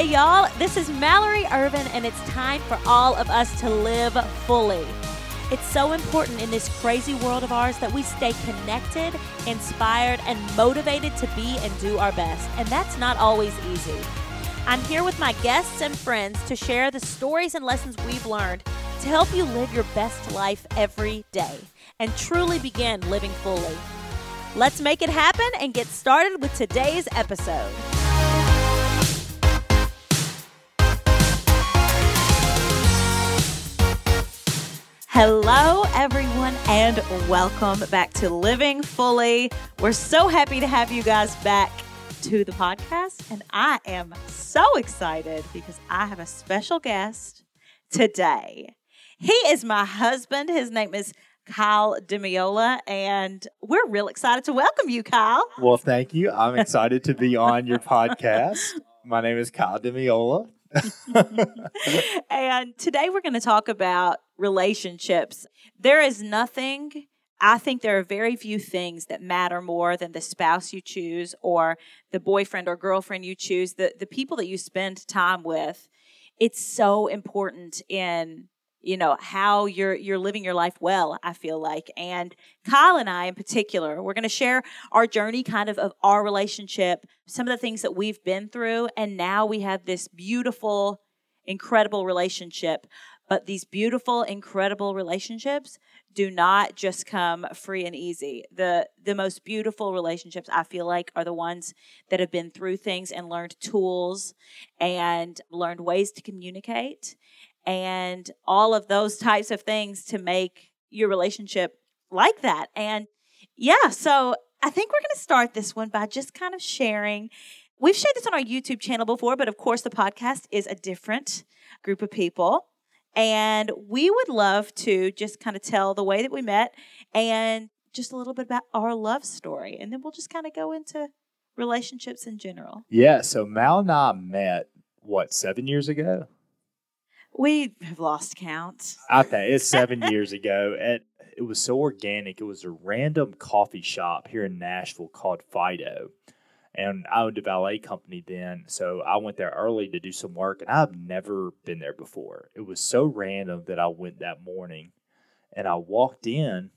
Hey, y'all, this is Mallory Ervin, and it's time for all of us to live fully. It's so important in this crazy world of ours that we stay connected, inspired, and motivated to be and do our best. And that's not always easy. I'm here with my guests and friends to share the stories and lessons we've learned to help you live your best life every day and truly begin living fully. Let's make it happen and get started with today's episode. Hello, everyone, and welcome back to Living Fully. We're so happy to have you guys back to the podcast, and I am so excited because I have a special guest today. He is my husband. His name is Kyle DiMeola, and we're real excited to welcome you, Kyle. Well, thank you. I'm excited to be on your podcast. My name is Kyle DiMeola. and today we're going to talk about relationships. There is nothing, I think there are very few things that matter more than the spouse you choose or the boyfriend or girlfriend you choose, the, the people that you spend time with. It's so important in you know how you're you're living your life well i feel like and mm-hmm. kyle and i in particular we're going to share our journey kind of of our relationship some of the things that we've been through and now we have this beautiful incredible relationship but these beautiful incredible relationships do not just come free and easy. The the most beautiful relationships i feel like are the ones that have been through things and learned tools and learned ways to communicate and all of those types of things to make your relationship like that. And yeah, so I think we're going to start this one by just kind of sharing. We've shared this on our YouTube channel before, but of course, the podcast is a different group of people. And we would love to just kind of tell the way that we met and just a little bit about our love story. And then we'll just kind of go into relationships in general. Yeah. So Mal and I met, what, seven years ago? We have lost count. Okay, it's seven years ago. And it was so organic. It was a random coffee shop here in Nashville called Fido. And I owned a valet company then. So I went there early to do some work. And I've never been there before. It was so random that I went that morning. And I walked in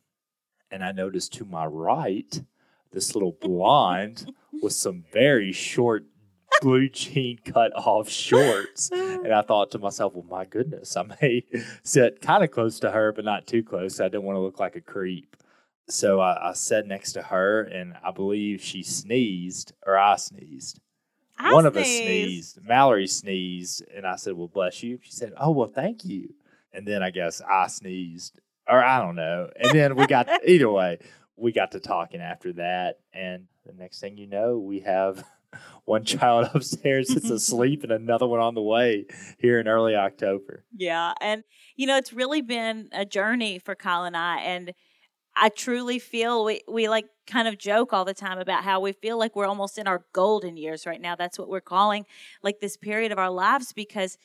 and I noticed to my right this little blonde with some very short blue jean cut off shorts. And I thought to myself, well, my goodness, I may sit kind of close to her, but not too close. I didn't want to look like a creep. So I, I sat next to her, and I believe she sneezed, or I sneezed. I One of us sneezed. sneezed. Mallory sneezed, and I said, "Well, bless you." She said, "Oh, well, thank you." And then I guess I sneezed, or I don't know. And then we got either way, we got to talking after that, and the next thing you know, we have one child upstairs that's asleep and another one on the way here in early October. Yeah. And, you know, it's really been a journey for Kyle and I. And I truly feel we, we like kind of joke all the time about how we feel like we're almost in our golden years right now. That's what we're calling like this period of our lives because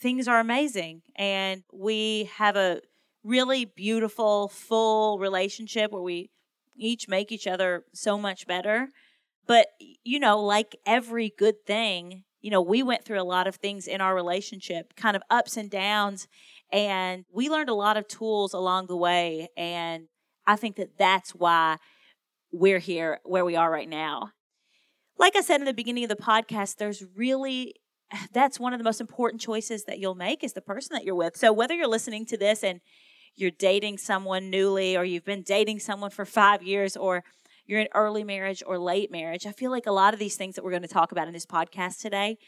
things are amazing. And we have a really beautiful, full relationship where we each make each other so much better. But, you know, like every good thing, you know, we went through a lot of things in our relationship, kind of ups and downs, and we learned a lot of tools along the way. And I think that that's why we're here where we are right now. Like I said in the beginning of the podcast, there's really that's one of the most important choices that you'll make is the person that you're with. So whether you're listening to this and you're dating someone newly or you've been dating someone for 5 years or you're in early marriage or late marriage, I feel like a lot of these things that we're going to talk about in this podcast today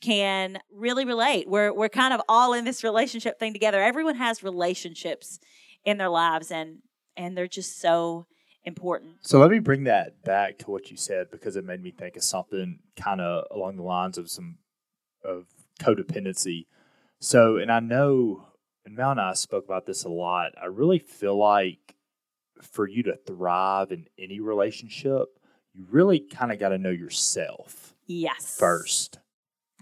can really relate. We're we're kind of all in this relationship thing together. Everyone has relationships in their lives and and they're just so important. So let me bring that back to what you said because it made me think of something kind of along the lines of some of codependency. So, and I know, and Mel and I spoke about this a lot. I really feel like for you to thrive in any relationship, you really kind of got to know yourself Yes. first.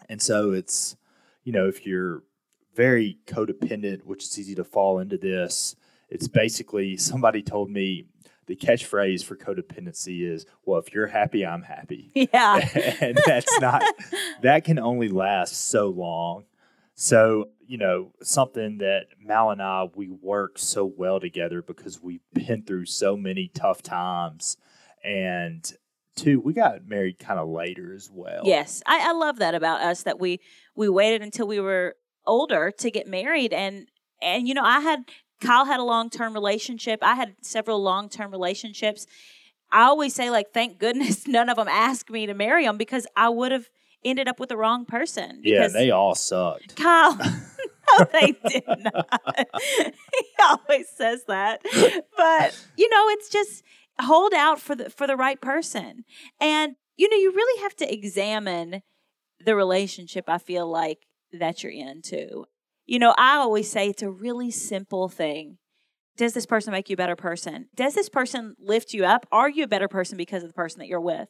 And so it's, you know, if you're very codependent, which is easy to fall into this, it's basically somebody told me the catchphrase for codependency is, well, if you're happy, I'm happy. Yeah. and that's not, that can only last so long. So, you know, something that Mal and I, we work so well together because we've been through so many tough times. And two, we got married kind of later as well. Yes. I, I love that about us that we we waited until we were older to get married and and you know, I had Kyle had a long term relationship. I had several long term relationships. I always say, like, thank goodness none of them asked me to marry them because I would have ended up with the wrong person. Yeah, they all sucked. Kyle, no, they did not. he always says that, but you know, it's just hold out for the for the right person, and you know, you really have to examine the relationship. I feel like that you're into. You know, I always say it's a really simple thing. Does this person make you a better person? Does this person lift you up? Are you a better person because of the person that you're with?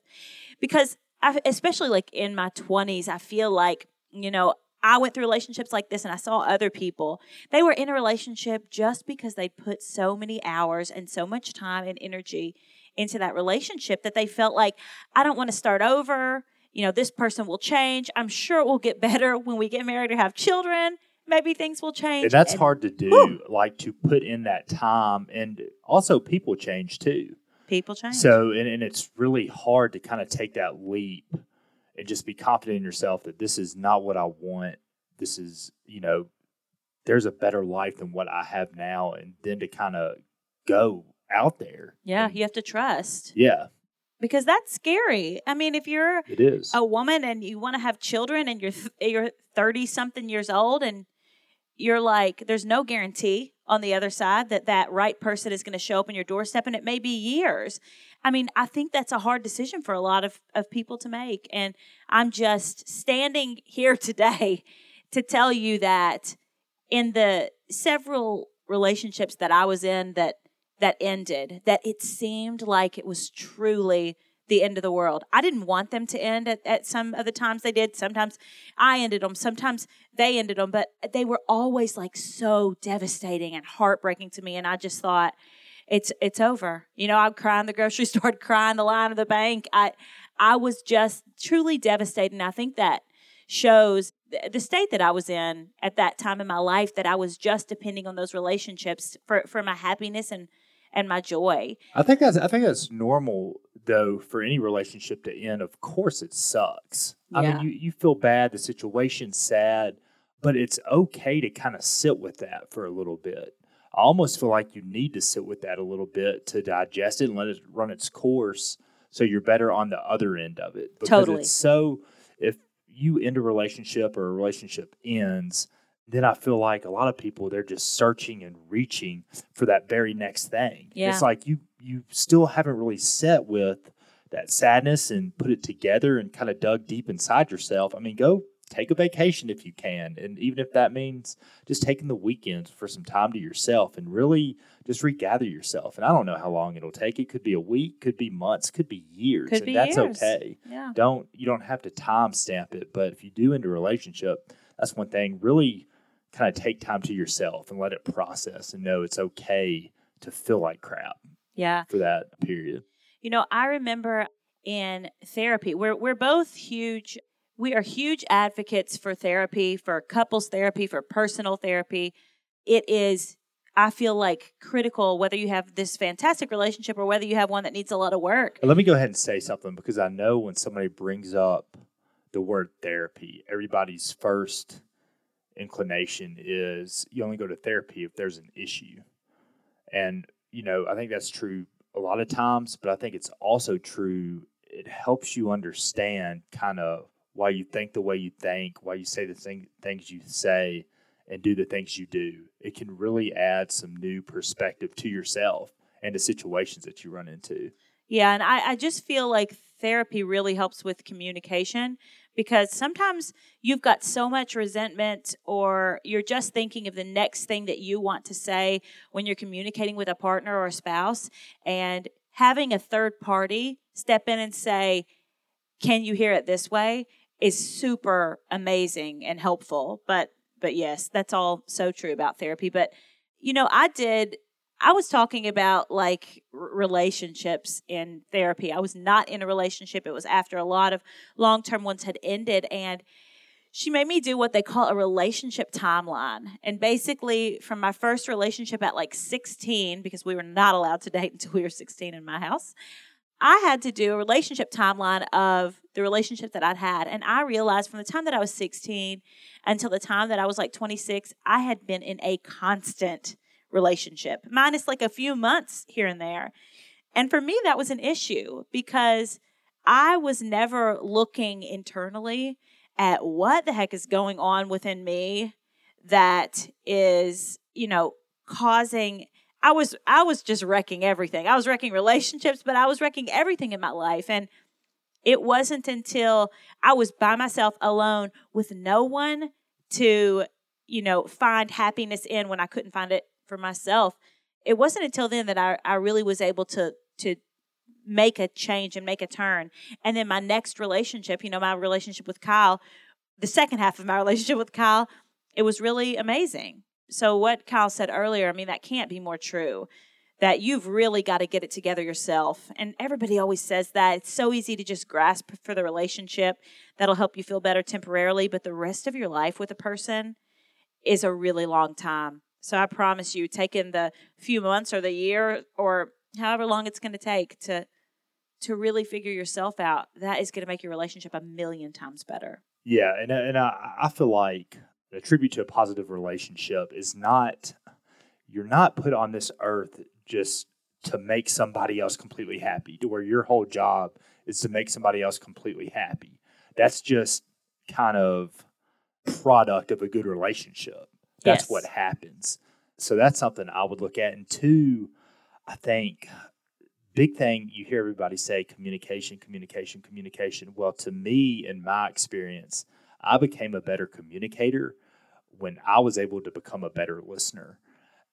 Because I, especially like in my 20s, I feel like, you know, I went through relationships like this and I saw other people. They were in a relationship just because they put so many hours and so much time and energy into that relationship that they felt like, I don't want to start over. You know, this person will change. I'm sure it will get better when we get married or have children maybe things will change. And that's and, hard to do, whew. like to put in that time. And also, people change too. People change. So, and, and it's really hard to kind of take that leap and just be confident in yourself that this is not what I want. This is, you know, there's a better life than what I have now. And then to kind of go out there. Yeah, and, you have to trust. Yeah because that's scary. I mean, if you're it is. a woman and you want to have children and you're th- you're 30 something years old and you're like, there's no guarantee on the other side that that right person is going to show up on your doorstep, and it may be years. I mean, I think that's a hard decision for a lot of, of people to make. And I'm just standing here today to tell you that in the several relationships that I was in that that ended, that it seemed like it was truly the end of the world. I didn't want them to end at, at some of the times they did. Sometimes I ended them, sometimes they ended them, but they were always like so devastating and heartbreaking to me. And I just thought, it's it's over. You know, I'd cry in the grocery store, I'd cry in the line of the bank. I I was just truly devastated. And I think that shows the state that I was in at that time in my life that I was just depending on those relationships for, for my happiness and and my joy. I think that's I think that's normal though for any relationship to end. Of course it sucks. Yeah. I mean you, you feel bad, the situation's sad, but it's okay to kind of sit with that for a little bit. I almost feel like you need to sit with that a little bit to digest it and let it run its course so you're better on the other end of it. Because totally. it's so if you end a relationship or a relationship ends, then I feel like a lot of people they're just searching and reaching for that very next thing. Yeah. It's like you you still haven't really set with that sadness and put it together and kind of dug deep inside yourself. I mean, go take a vacation if you can. And even if that means just taking the weekends for some time to yourself and really just regather yourself. And I don't know how long it'll take. It could be a week, could be months, could be years. Could and be that's years. okay. Yeah. Don't you don't have to time stamp it, but if you do into a relationship, that's one thing. Really kind of take time to yourself and let it process and know it's okay to feel like crap. Yeah. For that period. You know, I remember in therapy, we're we're both huge we are huge advocates for therapy, for couples therapy, for personal therapy. It is I feel like critical whether you have this fantastic relationship or whether you have one that needs a lot of work. Let me go ahead and say something because I know when somebody brings up the word therapy, everybody's first inclination is you only go to therapy if there's an issue. And, you know, I think that's true a lot of times, but I think it's also true. It helps you understand kind of why you think the way you think, why you say the thing, things you say, and do the things you do. It can really add some new perspective to yourself and to situations that you run into. Yeah, and I, I just feel like therapy really helps with communication because sometimes you've got so much resentment or you're just thinking of the next thing that you want to say when you're communicating with a partner or a spouse and having a third party step in and say can you hear it this way? is super amazing and helpful but but yes that's all so true about therapy but you know i did I was talking about like relationships in therapy. I was not in a relationship. It was after a lot of long term ones had ended. And she made me do what they call a relationship timeline. And basically, from my first relationship at like 16, because we were not allowed to date until we were 16 in my house, I had to do a relationship timeline of the relationship that I'd had. And I realized from the time that I was 16 until the time that I was like 26, I had been in a constant relationship, minus like a few months here and there. And for me, that was an issue because I was never looking internally at what the heck is going on within me that is, you know, causing I was I was just wrecking everything. I was wrecking relationships, but I was wrecking everything in my life and it wasn't until I was by myself alone with no one to, you know, find happiness in when I couldn't find it for myself. It wasn't until then that I, I really was able to to make a change and make a turn. And then my next relationship, you know, my relationship with Kyle, the second half of my relationship with Kyle, it was really amazing. So what Kyle said earlier, I mean, that can't be more true. That you've really got to get it together yourself. And everybody always says that. It's so easy to just grasp for the relationship. That'll help you feel better temporarily, but the rest of your life with a person is a really long time. So I promise you, taking the few months or the year or however long it's going to take to to really figure yourself out, that is going to make your relationship a million times better. Yeah, and and I, I feel like a tribute to a positive relationship is not you're not put on this earth just to make somebody else completely happy, to where your whole job is to make somebody else completely happy. That's just kind of product of a good relationship. That's Yes. what happens. So that's something I would look at. And two, I think big thing you hear everybody say communication, communication, communication. Well, to me, in my experience, I became a better communicator when I was able to become a better listener.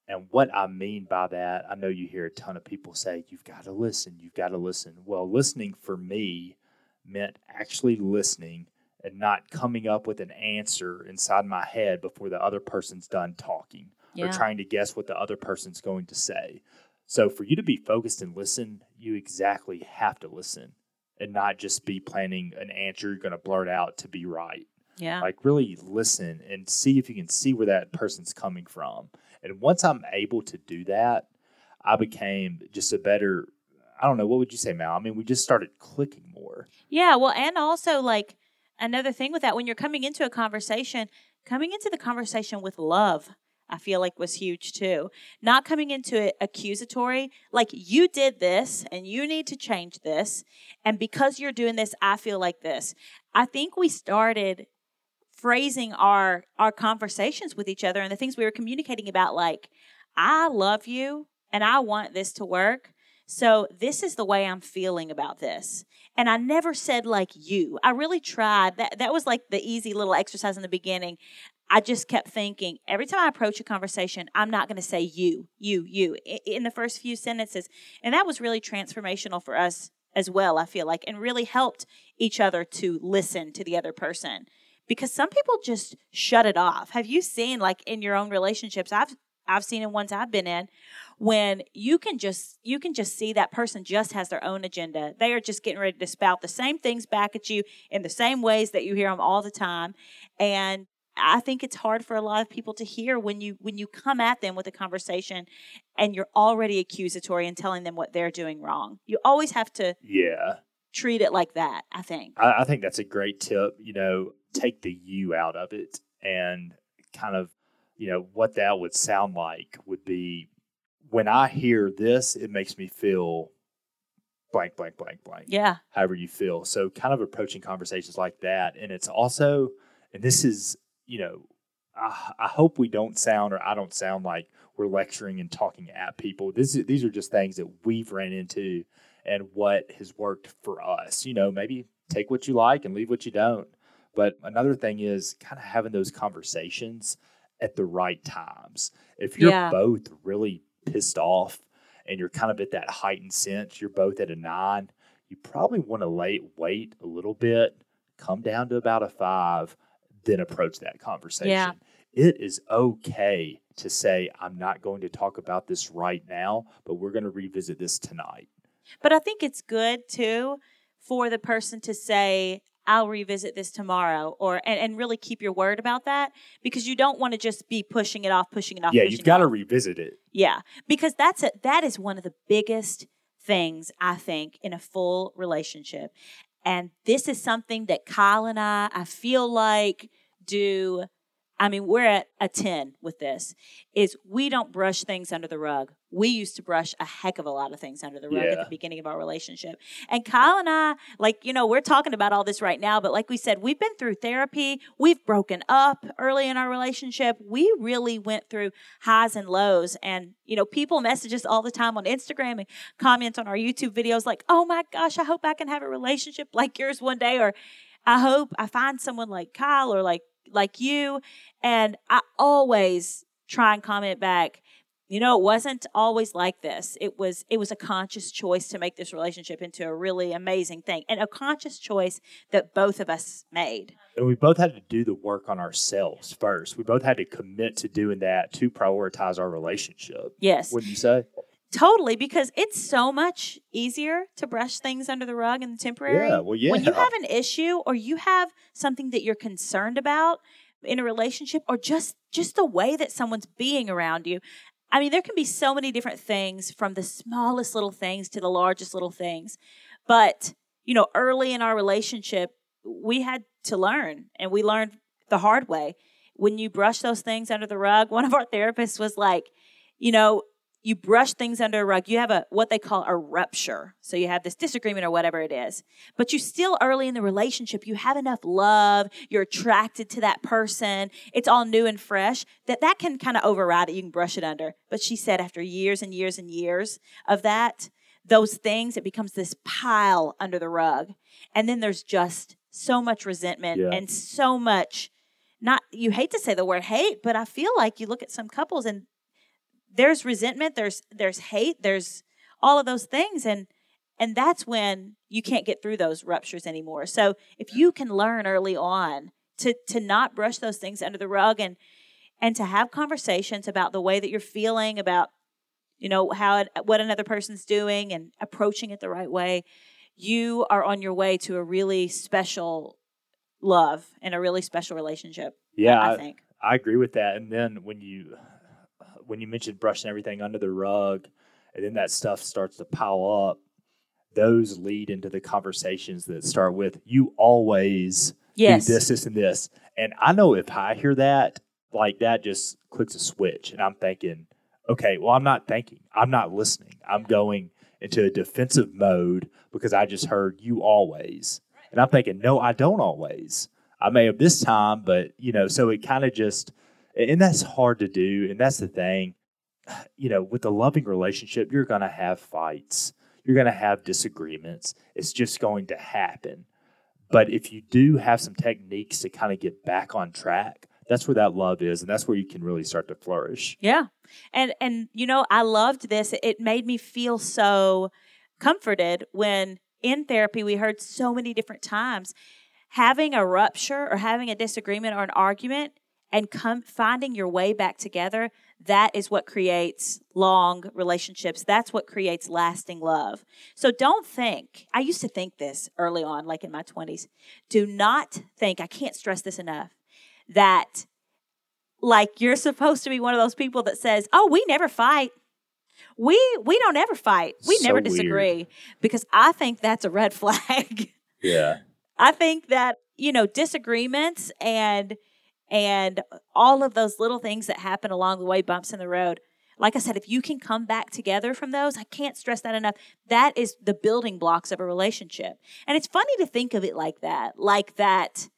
And what I mean by that, I know you hear a ton of people say, you've got to listen, you've got to listen. Well, listening for me meant actually listening and not coming up with an answer inside my head before the other person's done talking or trying to guess what the other person's going to say. So for you to be focused and listen, you exactly have to listen and not just be planning an answer you're going to blurt out to be right. Yeah. Like really listen and see if you can see where that person's coming from. And once I'm able to do that, I became just a better I don't know, what would you say, Mal? I mean, we just started clicking more. Yeah, well, and also like another thing with that, when you're coming into a conversation, coming into the conversation with love, I feel like was huge too. Not coming into it accusatory, like you did this and you need to change this. And because you're doing this, I feel like this. I think we started phrasing our our conversations with each other and the things we were communicating about like I love you and I want this to work. So this is the way I'm feeling about this. And I never said like you. I really tried. That that was like the easy little exercise in the beginning. I just kept thinking every time I approach a conversation, I'm not going to say you, you, you in the first few sentences. And that was really transformational for us as well, I feel like, and really helped each other to listen to the other person. Because some people just shut it off. Have you seen like in your own relationships? I've I've seen in ones I've been in when you can just you can just see that person just has their own agenda. They are just getting ready to spout the same things back at you in the same ways that you hear them all the time. And I think it's hard for a lot of people to hear when you when you come at them with a conversation and you're already accusatory and telling them what they're doing wrong. You always have to Yeah. treat it like that, I think. I, I think that's a great tip. You know, take the you out of it and kind of, you know, what that would sound like would be when I hear this, it makes me feel blank, blank, blank, blank. Yeah. However you feel. So kind of approaching conversations like that. And it's also, and this is, you know, I, I hope we don't sound or I don't sound like we're lecturing and talking at people. This is, these are just things that we've ran into and what has worked for us. You know, maybe take what you like and leave what you don't. But another thing is kind of having those conversations at the right times. If you're Yeah. both really pissed off and you're kind of at that heightened sense, you're both at a nine, you probably want to late wait a little bit, come down to about a five, then approach that conversation. Yeah. it is okay to say, I'm not going to talk about this right now, but we're going to revisit this tonight. But I think it's good too for the person to say, I'll revisit this tomorrow or and, and really keep your word about that because you don't want to just be pushing it off, pushing it off. Yeah, you've got to revisit it. Yeah. Because that's a that is one of the biggest things I think in a full relationship. And this is something that Kyle and I I feel like do I mean, we're at a 10 with this. Is we don't brush things under the rug. We used to brush a heck of a lot of things under the rug at the beginning of our relationship. And Kyle and I, like, you know, we're talking about all this right now, but like we said, we've been through therapy. We've broken up early in our relationship. We really went through highs and lows. And, you know, people message us all the time on Instagram and comment on our YouTube videos like, oh my gosh, I hope I can have a relationship like yours one day. Or I hope I find someone like Kyle or like like you. And I always try and comment back, you know, it wasn't always like this. It was it was a conscious choice to make this relationship into a really amazing thing. And a conscious choice that both of us made. And we both had to do the work on ourselves first. We both had to commit to doing that to prioritize our relationship. Yes. Wouldn't you say? Totally, because it's so much easier to brush things under the rug in the temporary. Yeah, well, yeah. When you have an issue or you have something that you're concerned about in a relationship or just just the way that someone's being around you. I mean, there can be so many different things from the smallest little things to the largest little things. But, you know, early in our relationship, we had to learn and we learned the hard way. When you brush those things under the rug, one of our therapists was like, you know, you brush things under a rug. You have a what they call a rupture. So you have this disagreement or whatever it is. But you still early in the relationship, you have enough love, you're attracted to that person. It's all new and fresh that that can kind of override it. You can brush it under. But she said after years and years and years of that, those things it becomes this pile under the rug. And then there's just so much resentment Yeah. and so much not you hate to say the word hate, but I feel like you look at some couples and there's resentment there's there's hate there's all of those things and and that's when you can't get through those ruptures anymore so if you can learn early on to to not brush those things under the rug and and to have conversations about the way that you're feeling about you know how it, what another person's doing and approaching it the right way you are on your way to a really special love and a really special relationship Yeah, i I, think I agree with that. And then when you when you mentioned brushing everything under the rug, and then that stuff starts to pile up, those lead into the conversations that start with "you always yes do this, this, and this." And I know if I hear that, like that, just clicks a switch, and I'm thinking, okay, well, I'm not thinking, I'm not listening, I'm going into a defensive mode because I just heard "you always," and I'm thinking, no, I don't always. I may have this time, but you know, so it kind of just, and that's hard to do. And that's the thing, you know, with a loving relationship, you're going to have fights, you're going to have disagreements. It's just going to happen. But if you do have some techniques to kind of get back on track, that's where that love is, and that's where you can really start to flourish. Yeah. And and you know, I loved this. It made me feel so comforted when in therapy we heard so many different times having a rupture or having a disagreement or an argument and come finding your way back together that is what creates long relationships that's what creates lasting love so don't think i used to think this early on like in my 20s do not think i can't stress this enough that like you're supposed to be one of those people that says, "Oh, we never fight. We we don't ever fight. We So never weird. disagree." Because I think that's a red flag. Yeah. I think that, you know, disagreements and and all of those little things that happen along the way, bumps in the road. Like I said, if you can come back together from those, I can't stress that enough. That is the building blocks of a relationship. And it's funny to think of it like that, like that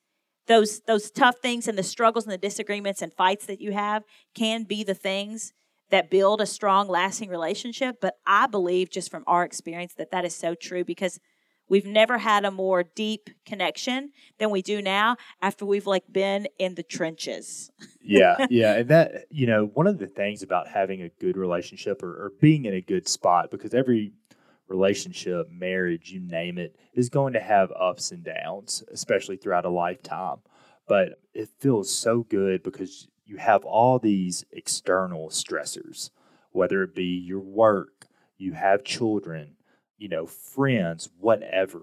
those those tough things and the struggles and the disagreements and fights that you have can be the things that build a strong lasting relationship but i believe just from our experience that that is so true because we've never had a more deep connection than we do now after we've like been in the trenches yeah, yeah, and that you know one of the things about having a good relationship or, or being in a good spot because every relationship, marriage, you name it, is going to have ups and downs, especially throughout a lifetime. But it feels so good because you have all these external stressors, whether it be your work, you have children, you know, friends, whatever.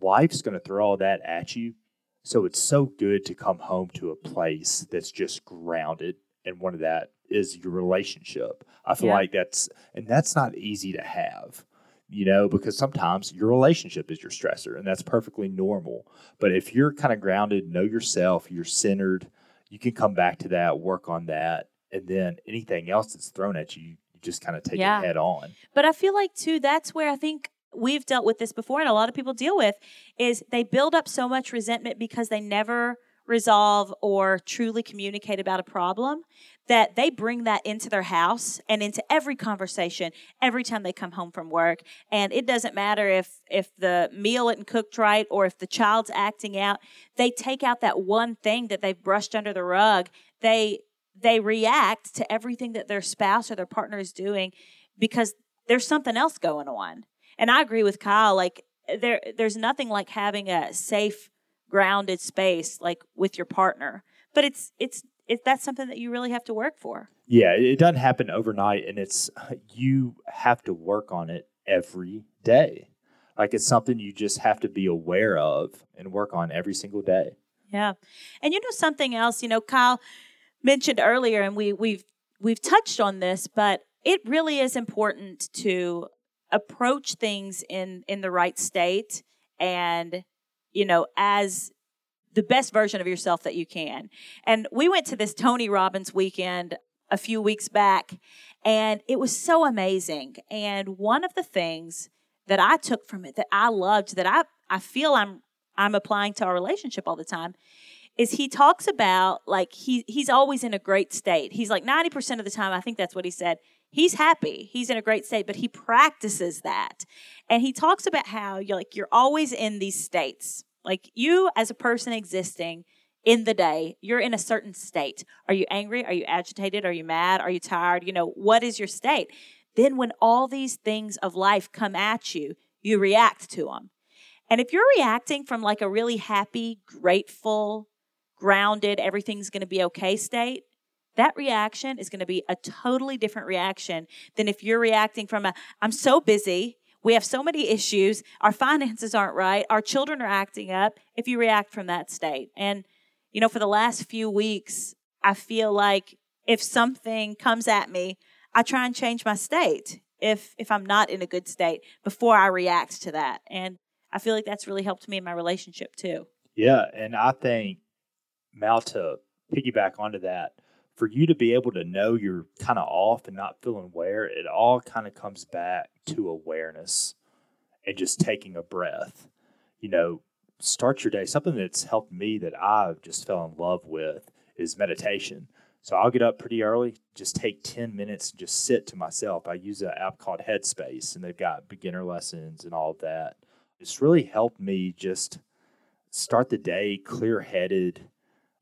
Life's going to throw all that at you. So it's so good to come home to a place that's just grounded. And one of that is your relationship. I feel Yeah. like that's, and that's not easy to have, you know, because sometimes your relationship is your stressor and that's perfectly normal. But if you're kind of grounded, know yourself, you're centered, you can come back to that, work on that. And then anything else that's thrown at you, you just kind of take Yeah. it head on. But I feel like too that's where I think we've dealt with this before and a lot of people deal with is they build up so much resentment because they never resolve or truly communicate about a problem that they bring that into their house and into every conversation every time they come home from work and it doesn't matter if if the meal isn't cooked right or if the child's acting out they take out that one thing that they've brushed under the rug they they react to everything that their spouse or their partner is doing because there's something else going on. And I agree with Kyle. Like there, there's nothing like having a safe, grounded space like with your partner. But it's it's it, that's something that you really have to work for. Yeah, it doesn't happen overnight, and it's you have to work on it every day. Like it's something you just have to be aware of and work on every single day. Yeah. And you know something else, you know, Kyle mentioned earlier and we we've we've touched on this, but it really is important to approach things in in the right state and you know, as the best version of yourself that you can. And we went to this Tony Robbins weekend a few weeks back and it was so amazing. And one of the things that I took from it that I loved that I I feel I'm I'm applying to our relationship all the time is he talks about like he he's always in a great state. He's like 90% of the time I think that's what he said. He's happy. He's in a great state, but he practices that. And he talks about how you're like you're always in these states. Like you as a person existing in the day, you're in a certain state. Are you angry? Are you agitated? Are you mad? Are you tired? You know, what is your state? Then when all these things of life come at you, you react to them. And if you're reacting from like a really happy, grateful, grounded, everything's going to be okay state, that reaction is going to be a totally different reaction than if you're reacting from a, I'm so busy, we have so many issues, our finances aren't right, our children are acting up, if you react from that state. And, you know, for the last few weeks, I feel like if something comes at me, I try and change my state if if I'm not in a good state before I react to that. And I feel like that's really helped me in my relationship too. Yeah, and I think Mal to piggyback onto that, for you to be able to know you're kind of off and not feeling aware, it all kind of comes back to awareness and just taking a breath. You know, start your day. Something that's helped me that I've just fell in love with is meditation. So I'll get up pretty early, just take 10 minutes and just sit to myself. I use an app called Headspace and they've got beginner lessons and all of that. It's really helped me just start the day clear headed,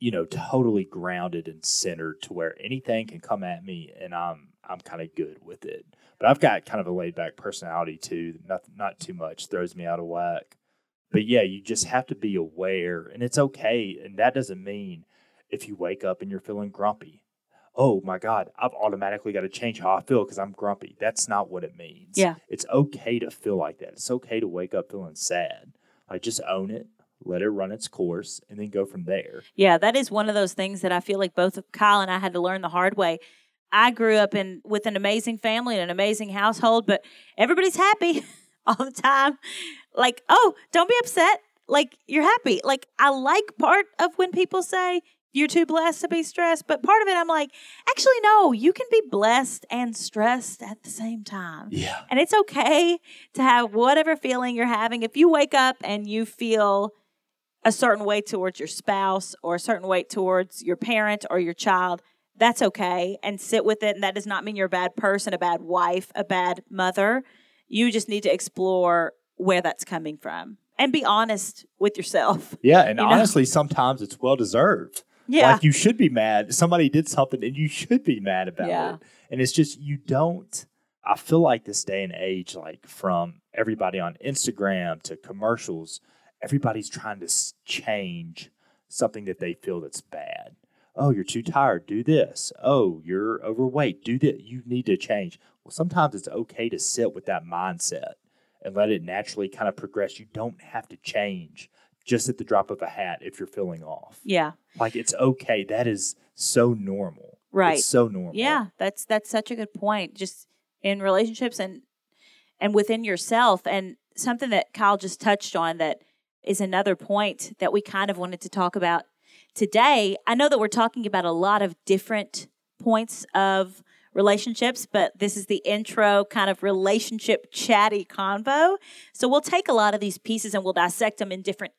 you know, totally grounded and centered to where anything can come at me and I'm I'm kind of good with it. But I've got kind of a laid back personality too. Not not too much throws me out of whack. But yeah, you just have to be aware and it's okay. And that doesn't mean if you wake up and you're feeling grumpy. Oh my God, I've automatically got to change how I feel because I'm grumpy. That's not what it means. Yeah. It's okay to feel like that. It's okay to wake up feeling sad. Like just own it, let it run its course, and then go from there. Yeah, that is one of those things that I feel like both Kyle and I had to learn the hard way. I grew up in with an amazing family and an amazing household, but everybody's happy all the time. Like, oh, don't be upset. Like you're happy. Like I like part of when people say you're too blessed to be stressed, but part of it I'm like, actually no, you can be blessed and stressed at the same time. Yeah. And it's okay to have whatever feeling you're having. If you wake up and you feel a certain way towards your spouse or a certain way towards your parent or your child, that's okay and sit with it. And that does not mean you're a bad person, a bad wife, a bad mother. You just need to explore where that's coming from and be honest with yourself. Yeah. And You know? honestly, sometimes it's well deserved. Yeah. Like you should be mad. Somebody did something and you should be mad about Yeah. it. And it's just, you don't. I feel like this day and age, like from everybody on Instagram to commercials, everybody's trying to change something that they feel that's bad. oh, you're too tired, do this. Oh, you're overweight, do this. You need to change. Well, sometimes it's okay to sit with that mindset and let it naturally kind of progress. You don't have to change just at the drop of a hat if you're feeling off. Yeah. Like it's okay. That is so normal. Right. It's so normal. Yeah, that's that's such a good point. Just in relationships and and within yourself and something that Kyle just touched on that is another point that we kind of wanted to talk about today. I know that we're talking about a lot of different points of relationships, but this is the intro kind of relationship chatty convo. So we'll take a lot of these pieces and we'll dissect them in different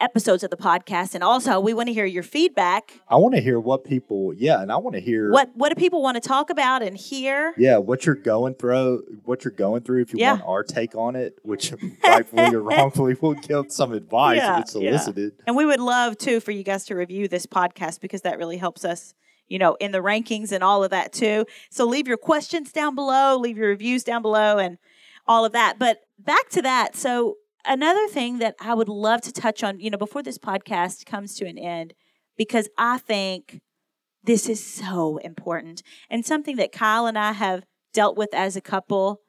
episodes of the podcast. And also, we want to hear your feedback. I want to hear what people, yeah, and I want to hear What what do people want to talk about and hear? Yeah, what you're going through, what you're going through. If you Yeah. want our take on it, which rightfully or wrongfully, we'll give some advice Yeah, if it's solicited. And we would love too for you guys to review this podcast because that really helps us, you know, in the rankings and all of that too. So leave your questions down below, leave your reviews down below and all of that. But back to that. So another thing that I would love to touch on, you know, before this podcast comes to an end, because I think this is so important and something that Kyle and I have dealt with as a couple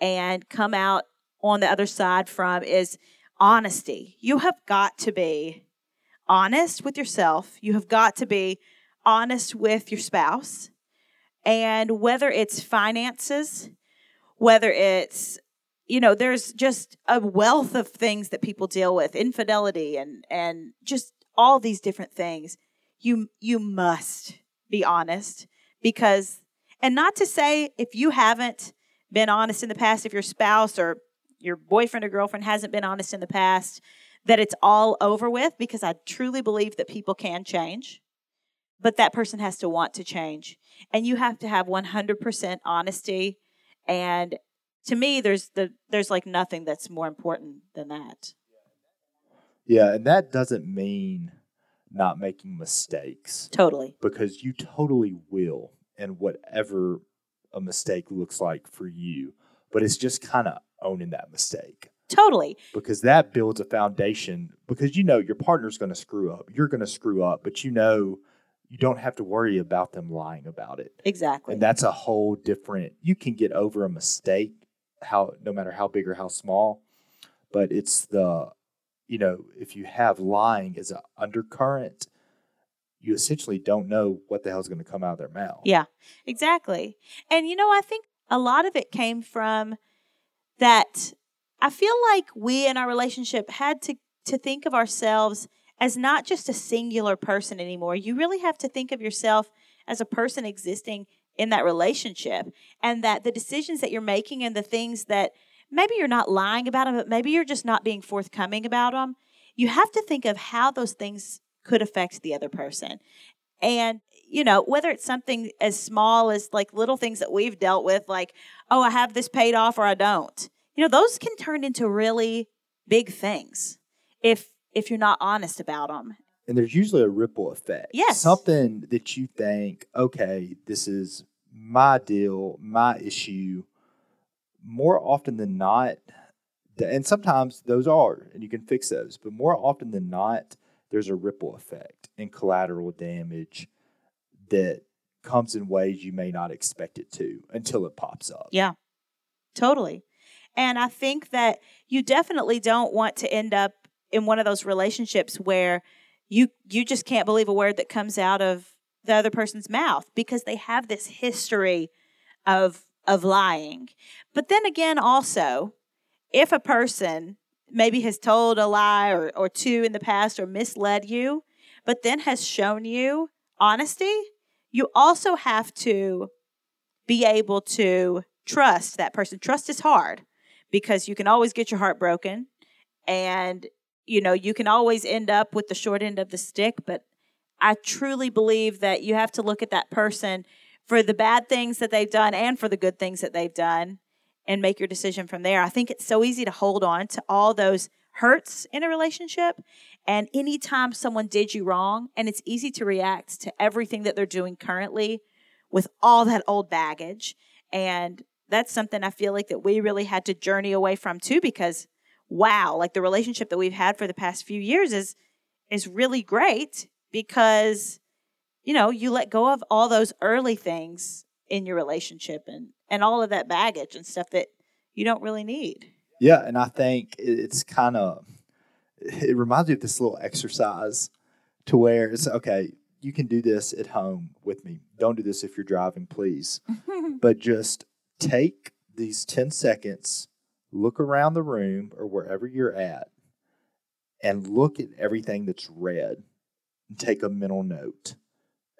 and come out on the other side from is honesty. You have got to be honest with yourself. You have got to be honest with your spouse. And whether it's finances, whether it's you know, there's just a wealth of things that people deal with, infidelity and and just all these different things. You you must be honest because and not to say if you haven't been honest in the past if your spouse or your boyfriend or girlfriend hasn't been honest in the past that it's all over with because I truly believe that people can change. But that person has to want to change. And you have to have 100% honesty and to me there's the there's like nothing that's more important than that. Yeah, and that doesn't mean not making mistakes Totally. because you totally will, and whatever a mistake looks like for you. But it's just kind of owning that mistake Totally. because that builds a foundation. Because you know your partner's going to screw up, you're going to screw up, but you know you don't have to worry about them lying about it. Exactly. And that's a whole different. You can get over a mistake, how no matter how big or how small, but it's the, you know, if you have lying as an undercurrent, you essentially don't know what the hell's going to come out of their mouth. Yeah, exactly. And you know, I think a lot of it came from that I feel like we in our relationship had to to think of ourselves as not just a singular person anymore. You really have to think of yourself as a person existing in that relationship and that the decisions that you're making and the things that maybe you're not lying about them, but maybe you're just not being forthcoming about them. You have to think of how those things could affect the other person. And, you know, whether it's something as small as like little things that we've dealt with, like, oh, I have this paid off or I don't, you know, those can turn into really big things if if you're not honest about them. And there's usually a ripple effect. Yes. Something that you think, okay, this is my deal, my issue. More often than not, and sometimes those are, and you can fix those, but more often than not, there's a ripple effect and collateral damage that comes in ways you may not expect it to until it pops up. Yeah, totally. And I think that you definitely don't want to end up in one of those relationships where you you just can't believe a word that comes out of the other person's mouth because they have this history of of lying. But then again also, if a person maybe has told a lie or, or two in the past or misled you, but then has shown you honesty, you also have to be able to trust that person. Trust is hard because you can always get your heart broken and you know, you can always end up with the short end of the stick, but I truly believe that you have to look at that person for the bad things that they've done and for the good things that they've done and make your decision from there. I think it's so easy to hold on to all those hurts in a relationship. And anytime someone did you wrong, and it's easy to react to everything that they're doing currently with all that old baggage. And that's something I feel like that we really had to journey away from too, because wow, like the relationship that we've had for the past few years is is really great because you know, you let go of all those early things in your relationship and and all of that baggage and stuff that you don't really need. Yeah, and I think it's kind of it reminds me of this little exercise to where it's okay, you can do this at home with me. Don't do this if you're driving, please. but just take these 10 seconds, look around the room or wherever you're at, and look at everything that's red and take a mental note.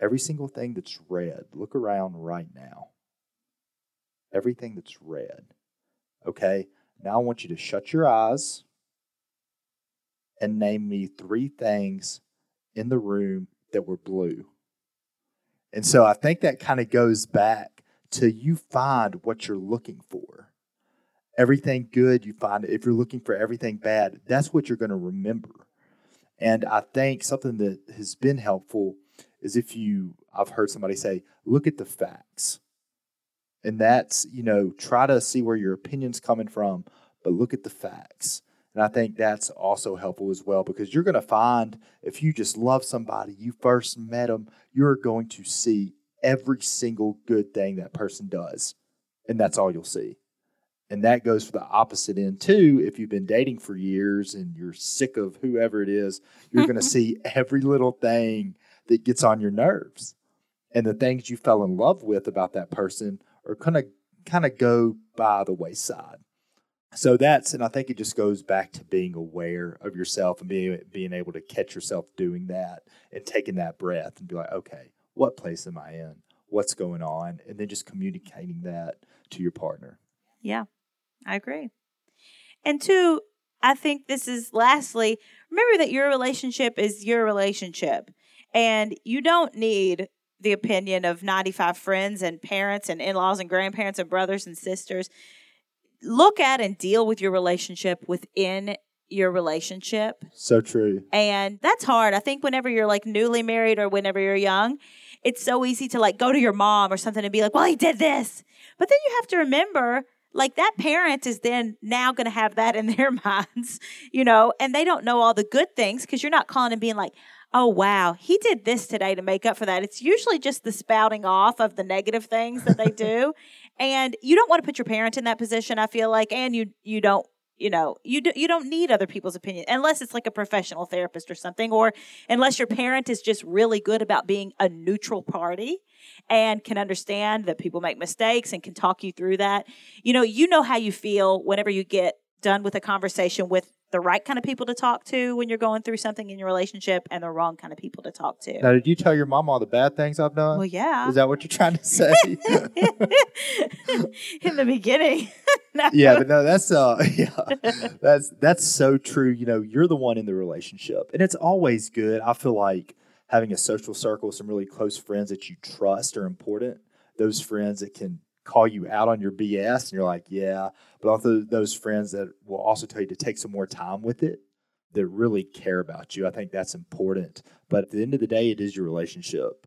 Every single thing that's red, look around right now. Everything that's red. Okay, now I want you to shut your eyes and name me three things in the room that were blue. And so I think that kind of goes back to you find what you're looking for. Everything good you find, if you're looking for everything bad, that's what you're going to remember. And I think something that has been helpful is if you, I've heard somebody say, look at the facts. And that's, you know, try to see where your opinion's coming from, but look at the facts. And I think that's also helpful as well because you're going to find if you just love somebody, you first met them, you're going to see every single good thing that person does. And that's all you'll see. And that goes for the opposite end too. If you've been dating for years and you're sick of whoever it is, you're going to mm-hmm. see every little thing that gets on your nerves. And the things you fell in love with about that person are going to kind of go by the wayside. So that's and i think it just goes back to being aware of yourself and being being able to catch yourself doing that and taking that breath and be like okay what place am i in? What's going on? And then just communicating that to your partner. Yeah i agree and two i think this is lastly remember that your relationship is your relationship and you don't need the opinion of 95 friends and parents and in-laws and grandparents and brothers and sisters look at and deal with your relationship within your relationship. So true. And that's hard. I think whenever you're like newly married or whenever you're young, it's so easy to like go to your mom or something and be like, well, he did this. But then you have to remember like that parent is then now going to have that in their minds, you know, and they don't know all the good things because you're not calling and being like, oh, wow, he did this today to make up for that. It's usually just the spouting off of the negative things that they do. and you don't want to put your parent in that position, I feel like, and you, you don't you know you do, you don't need other people's opinion unless it's like a professional therapist or something or unless your parent is just really good about being a neutral party and can understand that people make mistakes and can talk you through that. You know you know how you feel whenever you get done with a conversation with the right kind of people to talk to when you're going through something in your relationship and the wrong kind of people to talk to. Now, did you tell your mom all the bad things I've done? Well, yeah. Is that what you're trying to say? in the beginning. no. Yeah, but no, that's uh yeah. That's that's so true. You know, you're the one in the relationship. And it's always good. I feel like having a social circle, some really close friends that you trust are important. Those friends that can call you out on your BS and you're like, yeah. But also those friends that will also tell you to take some more time with it that really care about you. I think that's important. But at the end of the day, it is your relationship.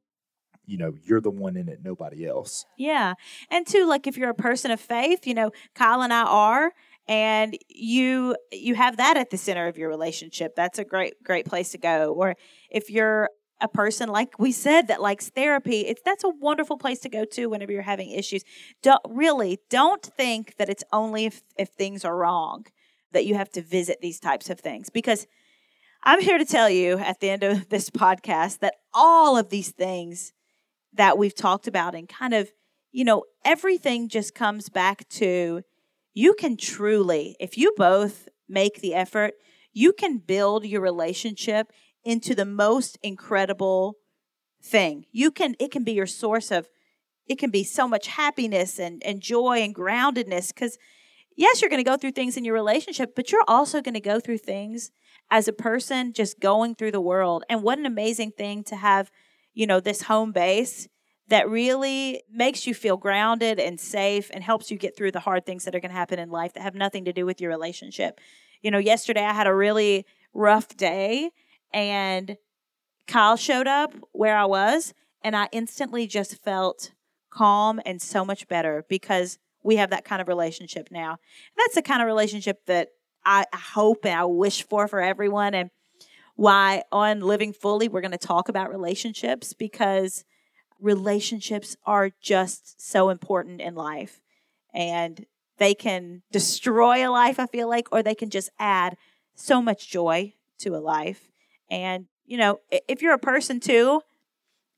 You know, you're the one in it, nobody else. Yeah. And two, like if you're a person of faith, you know, Kyle and I are, and you you have that at the center of your relationship that's a great great place to go or if you're a person like we said that likes therapy it's that's a wonderful place to go to whenever you're having issues. Don't really don't think that it's only if, if things are wrong that you have to visit these types of things because i'm here to tell you at the end of this podcast that all of these things that we've talked about and kind of you know everything just comes back to you can truly if you both make the effort you can build your relationship into the most incredible thing. You can it can be your source of it can be so much happiness and, and joy and groundedness because yes, you're going to go through things in your relationship, but you're also going to go through things as a person just going through the world. And what an amazing thing to have, you know, this home base that really makes you feel grounded and safe and helps you get through the hard things that are going to happen in life that have nothing to do with your relationship. You know, yesterday I had a really rough day and Kyle showed up where I was, and I instantly just felt calm and so much better because we have that kind of relationship now. And that's the kind of relationship that I hope and I wish for for everyone. And why on Living Fully we're going to talk about relationships because relationships are just so important in life. And they can destroy a life, I feel like, or they can just add so much joy to a life. And, you know, if you're a person too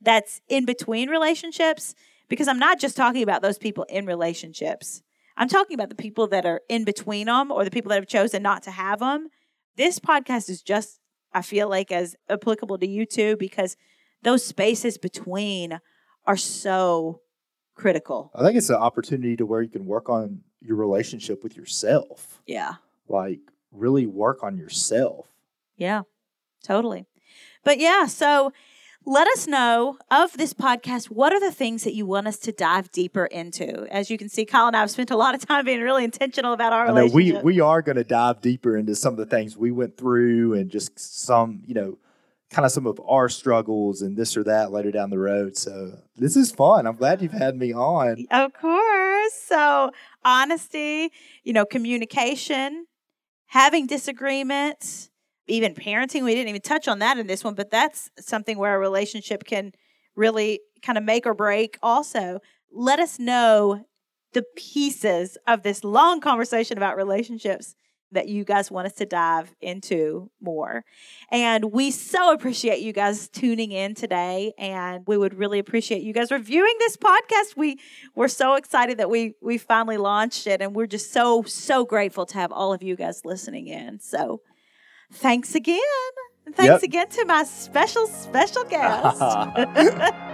that's in between relationships, because I'm not just talking about those people in relationships, I'm talking about the people that are in between them or the people that have chosen not to have them. This podcast is just, I feel like, as applicable to you too, because those spaces between are so critical. I think it's an opportunity to where you can work on your relationship with yourself. Yeah. Like really work on yourself. Yeah, totally. But yeah, so let us know of this podcast. What are the things that you want us to dive deeper into? As you can see, Kyle and I have spent a lot of time being really intentional about our I know relationship. we we are going to dive deeper into some of the things we went through and just some, you know, kind of some of our struggles and this or that later down the road. So this is fun. I'm glad you've had me on. Of course. So honesty, you know, communication, having disagreements, even parenting. We didn't even touch on that in this one, but that's something where a relationship can really kind of make or break also. Let us know the pieces of this long conversation about relationships that you guys want us to dive into more. And we so appreciate you guys tuning in today and we would really appreciate you guys reviewing this podcast. We we're so excited that we we finally launched it and we're just so so grateful to have all of you guys listening in. So thanks again. Thanks Yep. again to my special special guest.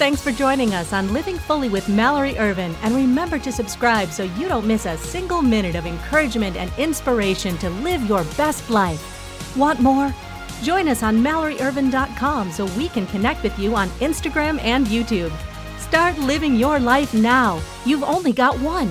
Thanks for joining us on Living Fully with Mallory Ervin. And remember to subscribe so you don't miss a single minute of encouragement and inspiration to live your best life. Want more? Join us on MalloryErvin.com so we can connect with you on Instagram and YouTube. Start living your life now. You've only got one.